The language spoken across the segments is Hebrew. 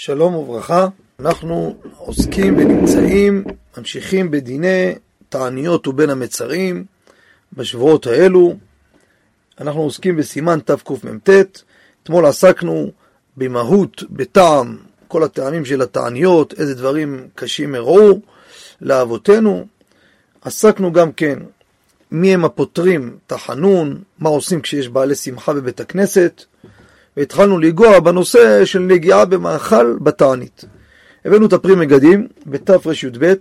שלום וברכה, אנחנו עוסקים ונמצאים, ממשיכים בדיני תעניות ובין המצרים בשבועות האלו. אנחנו עוסקים בסימן תקמ"ט, אתמול עסקנו במהות, בטעם, כל הטעמים של התעניות, איזה דברים קשים אירעו לאבותינו. עסקנו גם כן מי הם הפותרים תחנון, מה עושים כשיש בעלי שמחה בבית הכנסת. והתחלנו לנגוע בנושא של נגיעה במאכל בתענית. הבאנו את הפרי מגדים בתרי"ב,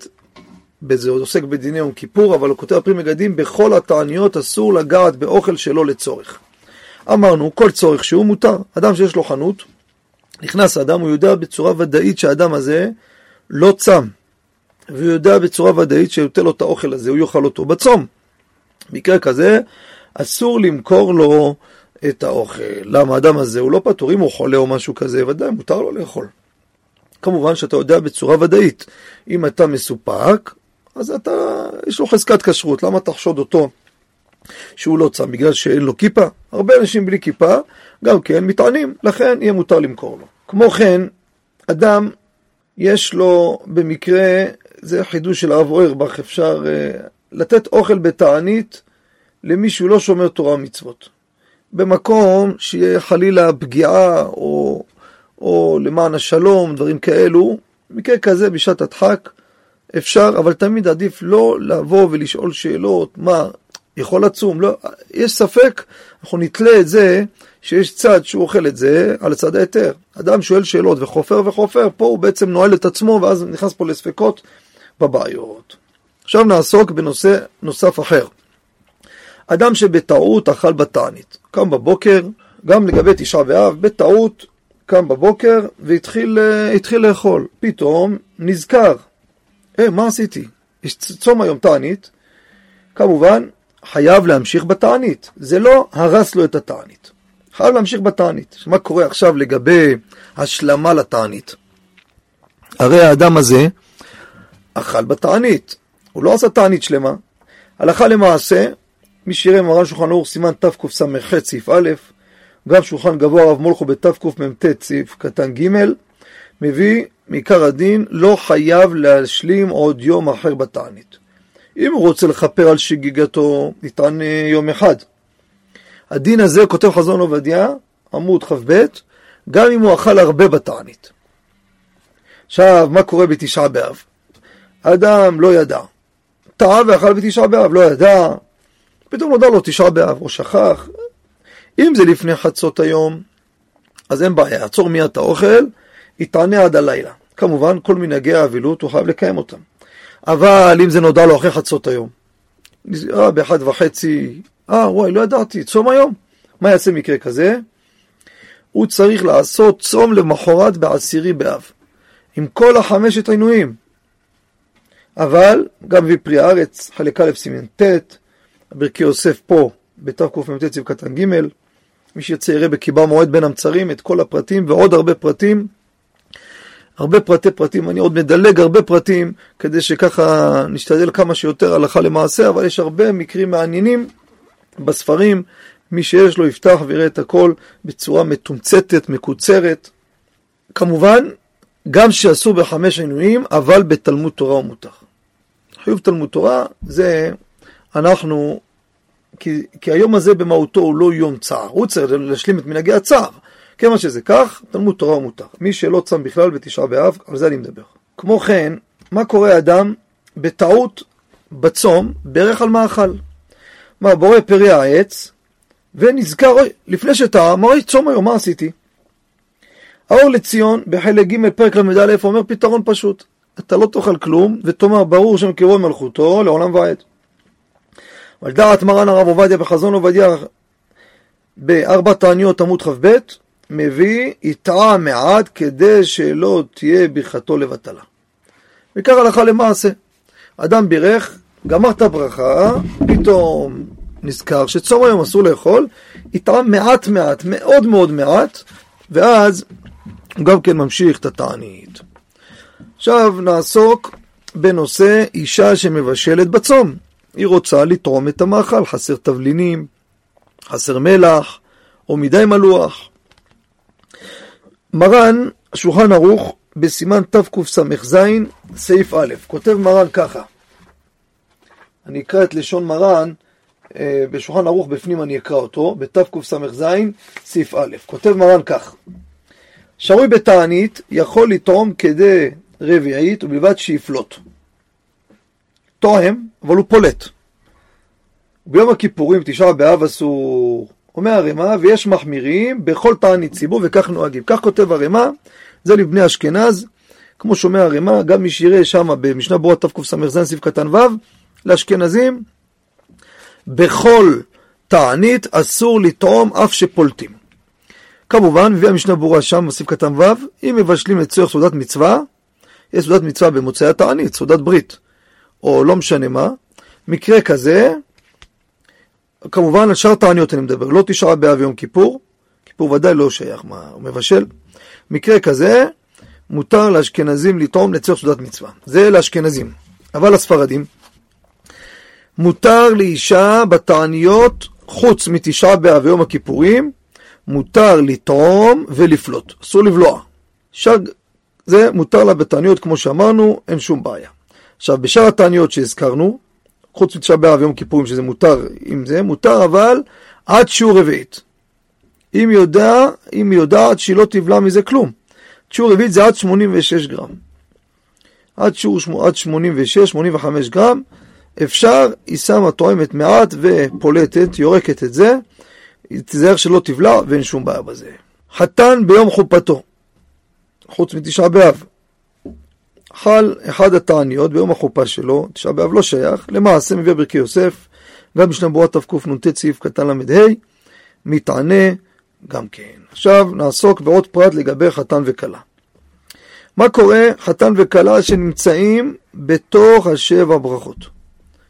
זה עוסק בדיני יום כיפור, אבל הוא כותב הפרי מגדים, בכל התעניות אסור לגעת באוכל שלא לצורך. אמרנו, כל צורך שהוא מותר. אדם שיש לו חנות, נכנס אדם, הוא יודע בצורה ודאית שהאדם הזה לא צם. והוא יודע בצורה ודאית שיותר לו את האוכל הזה, הוא יאכל אותו בצום. מקרה כזה, אסור למכור לו את האוכל. למה האדם הזה הוא לא פטור, אם הוא חולה או משהו כזה, ודאי מותר לו לאכול. כמובן שאתה יודע בצורה ודאית, אם אתה מסופק, אז אתה, יש לו חזקת כשרות, למה תחשוד אותו שהוא לא צם בגלל שאין לו כיפה? הרבה אנשים בלי כיפה גם כן מתענים, לכן יהיה מותר למכור לו. כמו כן, אדם יש לו במקרה, זה חידוש של הרב אוירבך, אפשר uh, לתת אוכל בתענית למי שהוא לא שומר תורה ומצוות. במקום שיהיה חלילה פגיעה או, או למען השלום, דברים כאלו, במקרה כזה בשעת הדחק אפשר, אבל תמיד עדיף לא לבוא ולשאול שאלות, מה, יכול לצום, לא, יש ספק, אנחנו נתלה את זה שיש צד שהוא אוכל את זה על הצד ההיתר. אדם שואל שאלות וחופר וחופר, פה הוא בעצם נועל את עצמו ואז נכנס פה לספקות בבעיות. עכשיו נעסוק בנושא נוסף אחר. אדם שבטעות אכל בתענית, קם בבוקר, גם לגבי תשעה באב, בטעות קם בבוקר והתחיל לאכול. פתאום נזכר, אה, מה עשיתי? יש צום היום תענית, כמובן חייב להמשיך בתענית, זה לא הרס לו את התענית. חייב להמשיך בתענית. מה קורה עכשיו לגבי השלמה לתענית? הרי האדם הזה אכל בתענית, הוא לא עשה תענית שלמה. הלכה למעשה, מי שיראה מרן שולחן אור סימן תקס"ח סעיף א', גם שולחן גבוה הרב מולכו בתקמ"ט סעיף קטן ג', מביא מעיקר הדין לא חייב להשלים עוד יום אחר בתענית. אם הוא רוצה לכפר על שגיגתו, יטען יום אחד. הדין הזה, כותב חזון עובדיה, עמוד כ"ב, גם אם הוא אכל הרבה בתענית. עכשיו, מה קורה בתשעה באב? אדם לא ידע. טעה ואכל בתשעה באב, לא ידע, פתאום נודע לו תשעה באב, או שכח. אם זה לפני חצות היום, אז אין בעיה, עצור מיד את האוכל, יתענה עד הלילה. כמובן, כל מנהגי האבילות הוא חייב לקיים אותם. אבל אם זה נודע לו אחרי חצות היום, אה, באחד וחצי, אה, וואי, לא ידעתי, צום היום. מה יעשה מקרה כזה? הוא צריך לעשות צום למחרת בעשירי באב, עם כל החמשת עינויים. אבל, גם מביא פרי הארץ, חלק א' סימן ט', ברכי יוסף פה, בתקמ"ט סעיף קטן ג', מי שירצה יראה בקיבה מועד בין המצרים את כל הפרטים ועוד הרבה פרטים, הרבה פרטי פרטים, אני עוד מדלג הרבה פרטים כדי שככה נשתדל כמה שיותר הלכה למעשה, אבל יש הרבה מקרים מעניינים בספרים, מי שיש לו יפתח ויראה את הכל בצורה מתומצתת, מקוצרת. כמובן, גם שאסור בחמש עינויים, אבל בתלמוד תורה הוא מותר. חיוב תלמוד תורה זה אנחנו, כי, כי היום הזה במהותו הוא לא יום צער, הוא צריך להשלים את מנהגי הצער. כיוון שזה כך, תלמוד תורה הוא מותר. מי שלא צם בכלל בתשעה באב, על זה אני מדבר. כמו כן, מה קורה אדם בטעות בצום, ברך על מאכל? מה, בורא פרי העץ, ונזכר, אוי, לפני שטעם, אוי, צום היום, מה עשיתי? האור לציון, בחלק ג' פרק ל"א, אומר פתרון פשוט. אתה לא תאכל כלום, ותאמר ברור שם קירוב מלכותו לעולם ועד. אבל דעת מרן הרב עובדיה בחזון עובדיה בארבע תעניות עמוד כ"ב מביא יטעה מעט כדי שלא תהיה ברכתו לבטלה. וכך הלכה למעשה. אדם בירך, גמר את הברכה, פתאום נזכר שצום היום אסור לאכול, יטעה מעט מעט, מאוד מאוד מעט, ואז הוא גם כן ממשיך את התענית. עכשיו נעסוק בנושא אישה שמבשלת בצום. היא רוצה לתרום את המאכל, חסר תבלינים, חסר מלח, או מדי מלוח. מרן, שולחן ערוך, בסימן תקס"ז, סעיף א', כותב מרן ככה, אני אקרא את לשון מרן, אה, בשולחן ערוך בפנים אני אקרא אותו, בתקס"ז, סעיף א', כותב מרן כך, שרוי בתענית יכול לתרום כדי רביעית ובלבד שיפלוט. תואם, אבל הוא פולט. ביום הכיפורים, תשעה באב אסור, אומר הרמ"א, ויש מחמירים בכל תענית ציבור וכך נוהגים. כך כותב הרמ"א, זה לבני אשכנז, כמו שומע הרמ"א, גם מי שיראה שם במשנה ברורה תקס"ז סעיף קטן ו', לאשכנזים, בכל תענית אסור לטעום אף שפולטים. כמובן, מביא המשנה ברורה שם בסעיף קטן ו', אם מבשלים לצורך סעודת מצווה, יש סעודת מצווה במוצאי התענית, סעודת ברית, או לא משנה מה, מקרה כזה, כמובן על שאר תעניות אני מדבר, לא תשעה באב יום כיפור, כיפור ודאי לא שייך, מה, הוא מבשל. מקרה כזה, מותר לאשכנזים לטעום לצורך סעודת מצווה. זה לאשכנזים. אבל לספרדים, מותר לאישה בתעניות, חוץ מתשעה באב ויום הכיפורים, מותר לטעום ולפלוט, אסור לבלוע. שאר, זה מותר לה בתעניות, כמו שאמרנו, אין שום בעיה. עכשיו, בשאר התעניות שהזכרנו, חוץ מתשעה באב ויום כיפורים, שזה מותר עם זה, מותר אבל עד שיעור רביעית. אם יודע, אם היא יודעת שהיא לא תבלע מזה כלום. שיעור רביעית זה עד 86 גרם. עד שיעור עד 86, 85 גרם, אפשר, היא שמה תואמת מעט ופולטת, יורקת את זה, תיזהר שלא תבלע ואין שום בעיה בזה. חתן ביום חופתו, חוץ מתשעה באב, חל אחד התעניות ביום החופה שלו, תשעה באב לא שייך, למעשה מביא ברכי יוסף, גם בשנה ברורה תקנ"ט סעיף קטן ל"ה, מתענה גם כן. עכשיו נעסוק בעוד פרט לגבי חתן וכלה. מה קורה חתן וכלה שנמצאים בתוך השבע ברכות?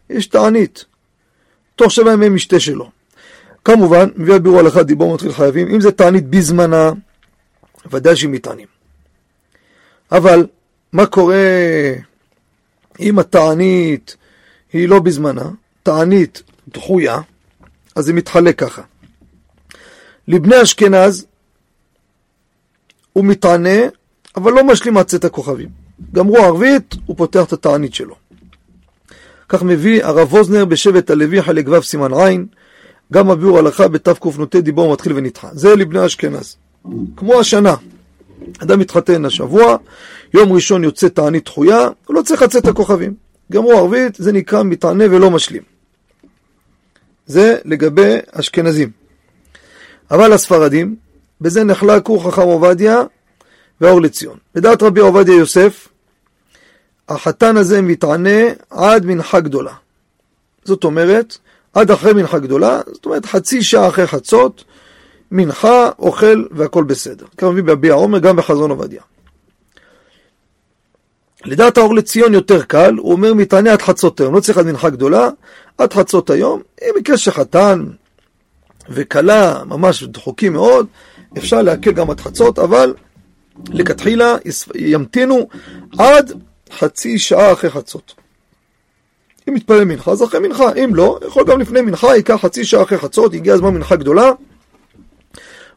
יש תענית, תוך שבע ימי משתה שלו. כמובן, מביא הבירו הלכה דיבור מתחיל חייבים, אם זה תענית בזמנה, ודאי שהם מתענים. אבל מה קורה אם התענית היא לא בזמנה, תענית דחויה, אז זה מתחלק ככה. לבני אשכנז הוא מתענה, אבל לא משלים עד צאת הכוכבים. גמרו ערבית, הוא פותח את התענית שלו. כך מביא הרב ווזנר בשבט הלוי חלק ו' סימן עין, גם הביאור הלכה בתקנ"ט דיבור מתחיל ונדחה. זה לבני אשכנז. כמו השנה, אדם מתחתן השבוע, יום ראשון יוצא תענית דחויה, הוא לא צריך לצאת הכוכבים. גמרו ערבית, זה נקרא מתענה ולא משלים. זה לגבי אשכנזים. אבל הספרדים, בזה נחלקו חכם עובדיה והאור לציון. לדעת רבי עובדיה יוסף, החתן הזה מתענה עד מנחה גדולה. זאת אומרת, עד אחרי מנחה גדולה, זאת אומרת חצי שעה אחרי חצות, מנחה, אוכל והכל בסדר. כך מביא בהביע עומר גם בחזון עובדיה. לדעת האור לציון יותר קל, הוא אומר מתענה עד חצות היום, לא צריך עד מנחה גדולה, עד חצות היום, אם מקרה שחתן וכלה ממש דחוקים מאוד, אפשר להקל גם עד חצות, אבל לכתחילה ימתינו עד חצי שעה אחרי חצות. אם מתפלל מנחה, אז אחרי מנחה, אם לא, יכול גם לפני מנחה, ייקח חצי שעה אחרי חצות, הגיע הזמן מנחה גדולה,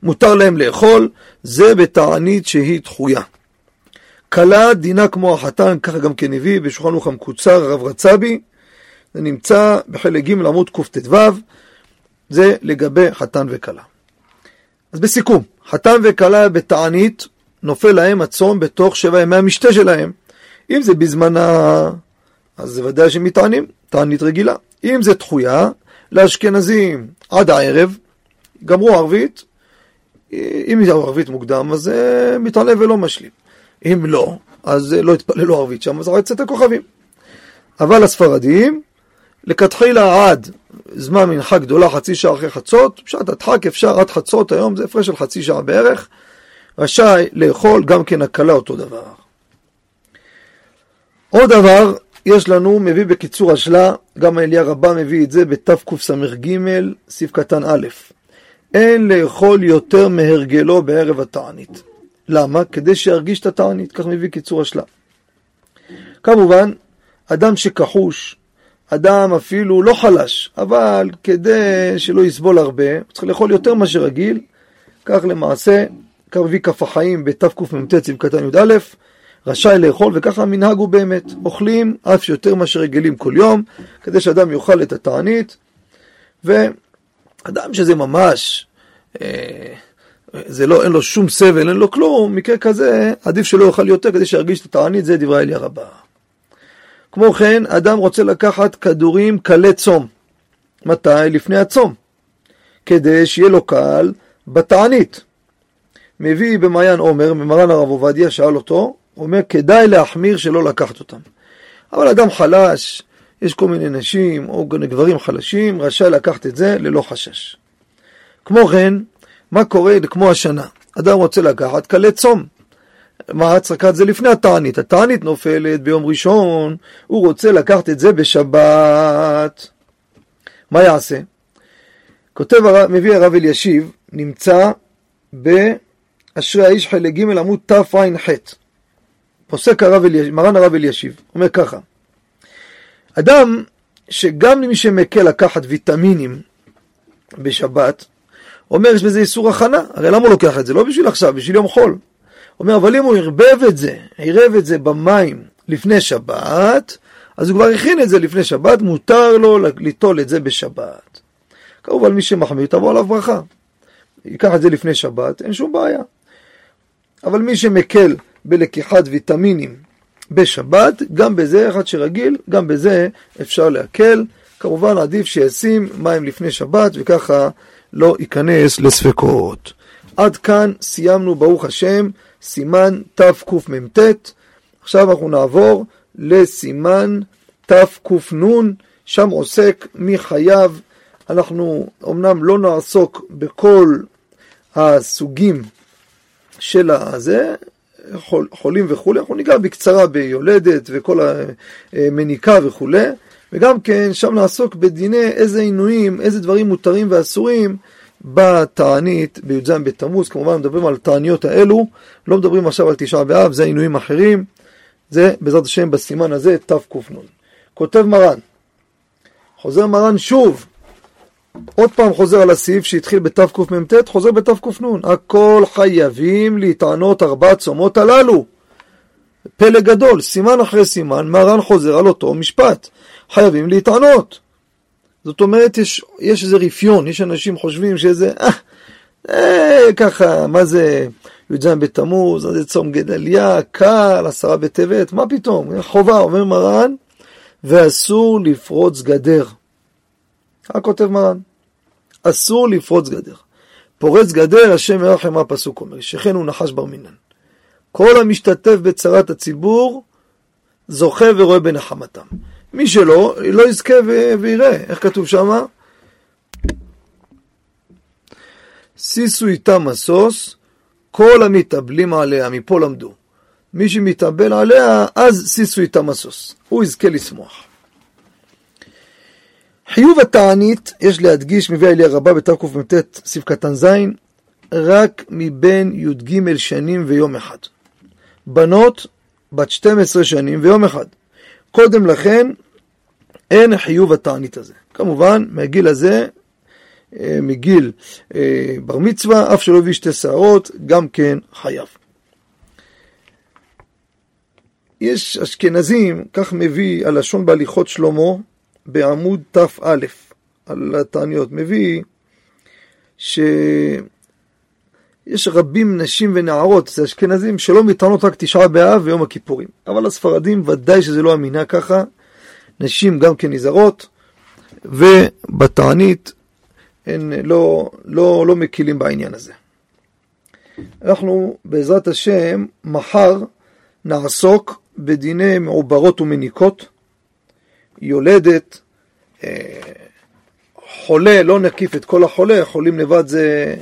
מותר להם לאכול, זה בתענית שהיא דחויה. כלה דינה כמו החתן, ככה גם כן הביא בשולחן ערוך המקוצר, הרב רצבי, זה נמצא בחלק ג' עמוד קט"ו, זה לגבי חתן וכלה. אז בסיכום, חתן וכלה בתענית, נופל להם הצום בתוך שבע ימי המשתה שלהם. אם זה בזמנה, אז זה ודאי שהם מתענים, תענית רגילה. אם זה דחויה, לאשכנזים עד הערב, גמרו ערבית, אם יתפללו ערבית מוקדם, אז uh, מתעלה ולא משלים. אם לא, אז uh, לא יתפללו ערבית שם, אז יצאת הכוכבים. אבל הספרדים, לכתחילה עד זמן מנחה גדולה, חצי שעה אחרי חצות, פשט הדחק אפשר עד חצות היום, זה הפרש של חצי שעה בערך, רשאי לאכול גם כן הקלה אותו דבר. עוד דבר, יש לנו, מביא בקיצור השלה, גם האליה רבה מביא את זה בתקס"ג, סעיף קטן א'. אין לאכול יותר מהרגלו בערב התענית. למה? כדי שירגיש את התענית, כך מביא קיצור השלה. כמובן, אדם שכחוש, אדם אפילו לא חלש, אבל כדי שלא יסבול הרבה, הוא צריך לאכול יותר מאשר רגיל, כך למעשה כך מביא כף החיים בתקמ"ט סעיף קטן י"א, רשאי לאכול, וככה המנהג הוא באמת, אוכלים אף שיותר מאשר רגילים כל יום, כדי שאדם יאכל את התענית, ואדם שזה ממש, אה, זה לא, אין לו שום סבל, אין לו כלום, מקרה כזה, עדיף שלא יאכל יותר כדי שירגיש את התענית, זה דברי אליה רבה. כמו כן, אדם רוצה לקחת כדורים קלי צום. מתי? לפני הצום. כדי שיהיה לו קל בתענית. מביא במעיין עומר, ממרן הרב עובדיה, שאל אותו, אומר, כדאי להחמיר שלא לקחת אותם. אבל אדם חלש, יש כל מיני נשים או גברים חלשים, רשאי לקחת את זה ללא חשש. כמו כן, מה קורה כמו השנה? אדם רוצה לקחת קלי צום. מה את זה לפני התענית? התענית נופלת ביום ראשון, הוא רוצה לקחת את זה בשבת. מה יעשה? כותב, מביא הרב אלישיב, נמצא באשרי האיש חלק ג' עמוד תע"ח. פוסק הרב אלישיב, מרן הרב אלישיב, אומר ככה, אדם שגם למי שמקל לקחת ויטמינים בשבת, אומר יש בזה איסור הכנה, הרי למה הוא לוקח את זה? לא בשביל עכשיו, בשביל יום חול. אומר, אבל אם הוא ערבב את זה, עירב את זה במים לפני שבת, אז הוא כבר הכין את זה לפני שבת, מותר לו ליטול את זה בשבת. כמובן מי שמחמיר תבוא עליו ברכה. ייקח את זה לפני שבת, אין שום בעיה. אבל מי שמקל בלקיחת ויטמינים בשבת, גם בזה, אחד שרגיל, גם בזה אפשר להקל. כמובן עדיף שישים מים לפני שבת, וככה לא ייכנס לספקות. עד כאן סיימנו, ברוך השם, סימן תקמ"ט. עכשיו אנחנו נעבור לסימן תקנ, שם עוסק מי חייב. אנחנו אמנם לא נעסוק בכל הסוגים של הזה, חול, חולים וכולי, אנחנו ניגע בקצרה ביולדת וכל המניקה וכולי, וגם כן שם נעסוק בדיני איזה עינויים, איזה דברים מותרים ואסורים בתענית בי"ז בתמוז, כמובן מדברים על תעניות האלו, לא מדברים עכשיו על תשעה באב, זה עינויים אחרים, זה בעזרת השם בסימן הזה תקנ. כותב מרן, חוזר מרן שוב, עוד פעם חוזר על הסעיף שהתחיל בתקמ"ט, חוזר בתקנ. הכל חייבים להתענות ארבע צומות הללו. פלא גדול, סימן אחרי סימן, מרן חוזר על אותו משפט. חייבים להתענות. זאת אומרת, יש, יש איזה רפיון, יש אנשים חושבים שזה, אה, אה, ככה, מה זה י"ז בתמוז, מה זה צום גדליה, קל, עשרה בטבת, מה פתאום, חובה, אומר מרן, ואסור לפרוץ גדר. כך כותב מרן, אסור לפרוץ גדר. פורץ גדר, השם ירחם מה הפסוק אומר, שכן הוא נחש בר מינן. כל המשתתף בצרת הציבור, זוכה ורואה בנחמתם. מי שלא, לא יזכה ויראה. איך כתוב שמה? שישו איתה משוש, כל המתאבלים עליה, מפה למדו. מי שמתאבל עליה, אז שישו איתה משוש. הוא יזכה לשמוח. חיוב התענית, יש להדגיש, מביא אליה רבה בתקמ"ט, סעיף קטן ז', רק מבין י"ג שנים ויום אחד. בנות, בת 12 שנים ויום אחד. קודם לכן אין חיוב התענית הזה. כמובן, מהגיל הזה, אה, מגיל אה, בר מצווה, אף שלא הביא שתי שערות, גם כן חייב. יש אשכנזים, כך מביא הלשון בהליכות שלמה, בעמוד תא, על התעניות, מביא שיש רבים נשים ונערות, זה אשכנזים שלא מתענות רק תשעה באב ויום הכיפורים. אבל הספרדים ודאי שזה לא אמינה ככה, נשים גם כן נזהרות, ובתענית הן לא, לא, לא מקילים בעניין הזה. אנחנו בעזרת השם מחר נעסוק בדיני מעוברות ומניקות, יולדת, אה, חולה, לא נקיף את כל החולה, חולים לבד זה,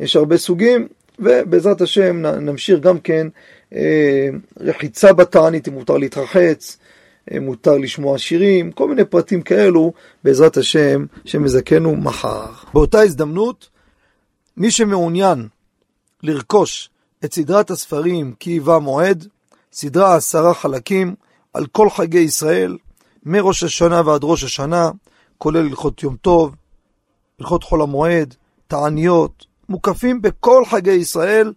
יש הרבה סוגים, ובעזרת השם נמשיך גם כן אה, רחיצה בתענית, אם מותר להתרחץ, אה, מותר לשמוע שירים, כל מיני פרטים כאלו, בעזרת השם, שמזכנו מחר. באותה הזדמנות, מי שמעוניין לרכוש את סדרת הספרים כי היווה מועד, סדרה עשרה חלקים על כל חגי ישראל, מראש השנה ועד ראש השנה, כולל הלכות יום טוב, הלכות חול המועד, תעניות, מוקפים בכל חגי ישראל,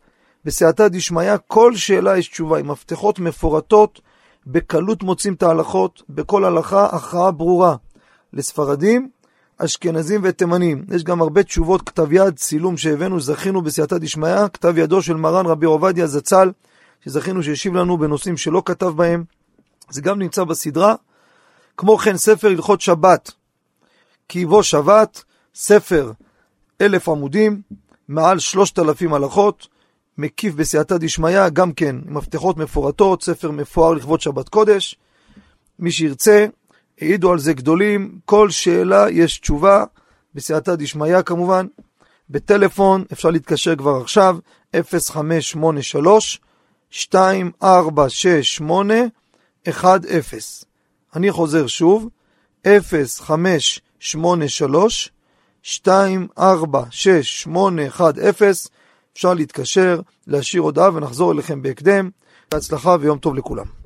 בסייעתא דשמיא, כל שאלה יש תשובה, עם מפתחות מפורטות, בקלות מוצאים את ההלכות, בכל הלכה הכרעה ברורה. לספרדים, אשכנזים ותימנים. יש גם הרבה תשובות, כתב יד, צילום שהבאנו, זכינו בסייעתא דשמיא, כתב ידו של מרן רבי עובדיה זצ"ל, שזכינו שהשיב לנו בנושאים שלא כתב בהם. זה גם נמצא בסדרה. כמו כן, ספר הלכות שבת, כי יבוא שבת, ספר אלף עמודים, מעל שלושת אלפים הלכות, מקיף בסייעתא דשמיא, גם כן מפתחות מפורטות, ספר מפואר לכבוד שבת קודש. מי שירצה, העידו על זה גדולים, כל שאלה יש תשובה, בסייעתא דשמיא כמובן. בטלפון אפשר להתקשר כבר עכשיו, 0583 2468 10. אני חוזר שוב, 0583 246810 אפשר להתקשר, להשאיר הודעה ונחזור אליכם בהקדם. בהצלחה ויום טוב לכולם.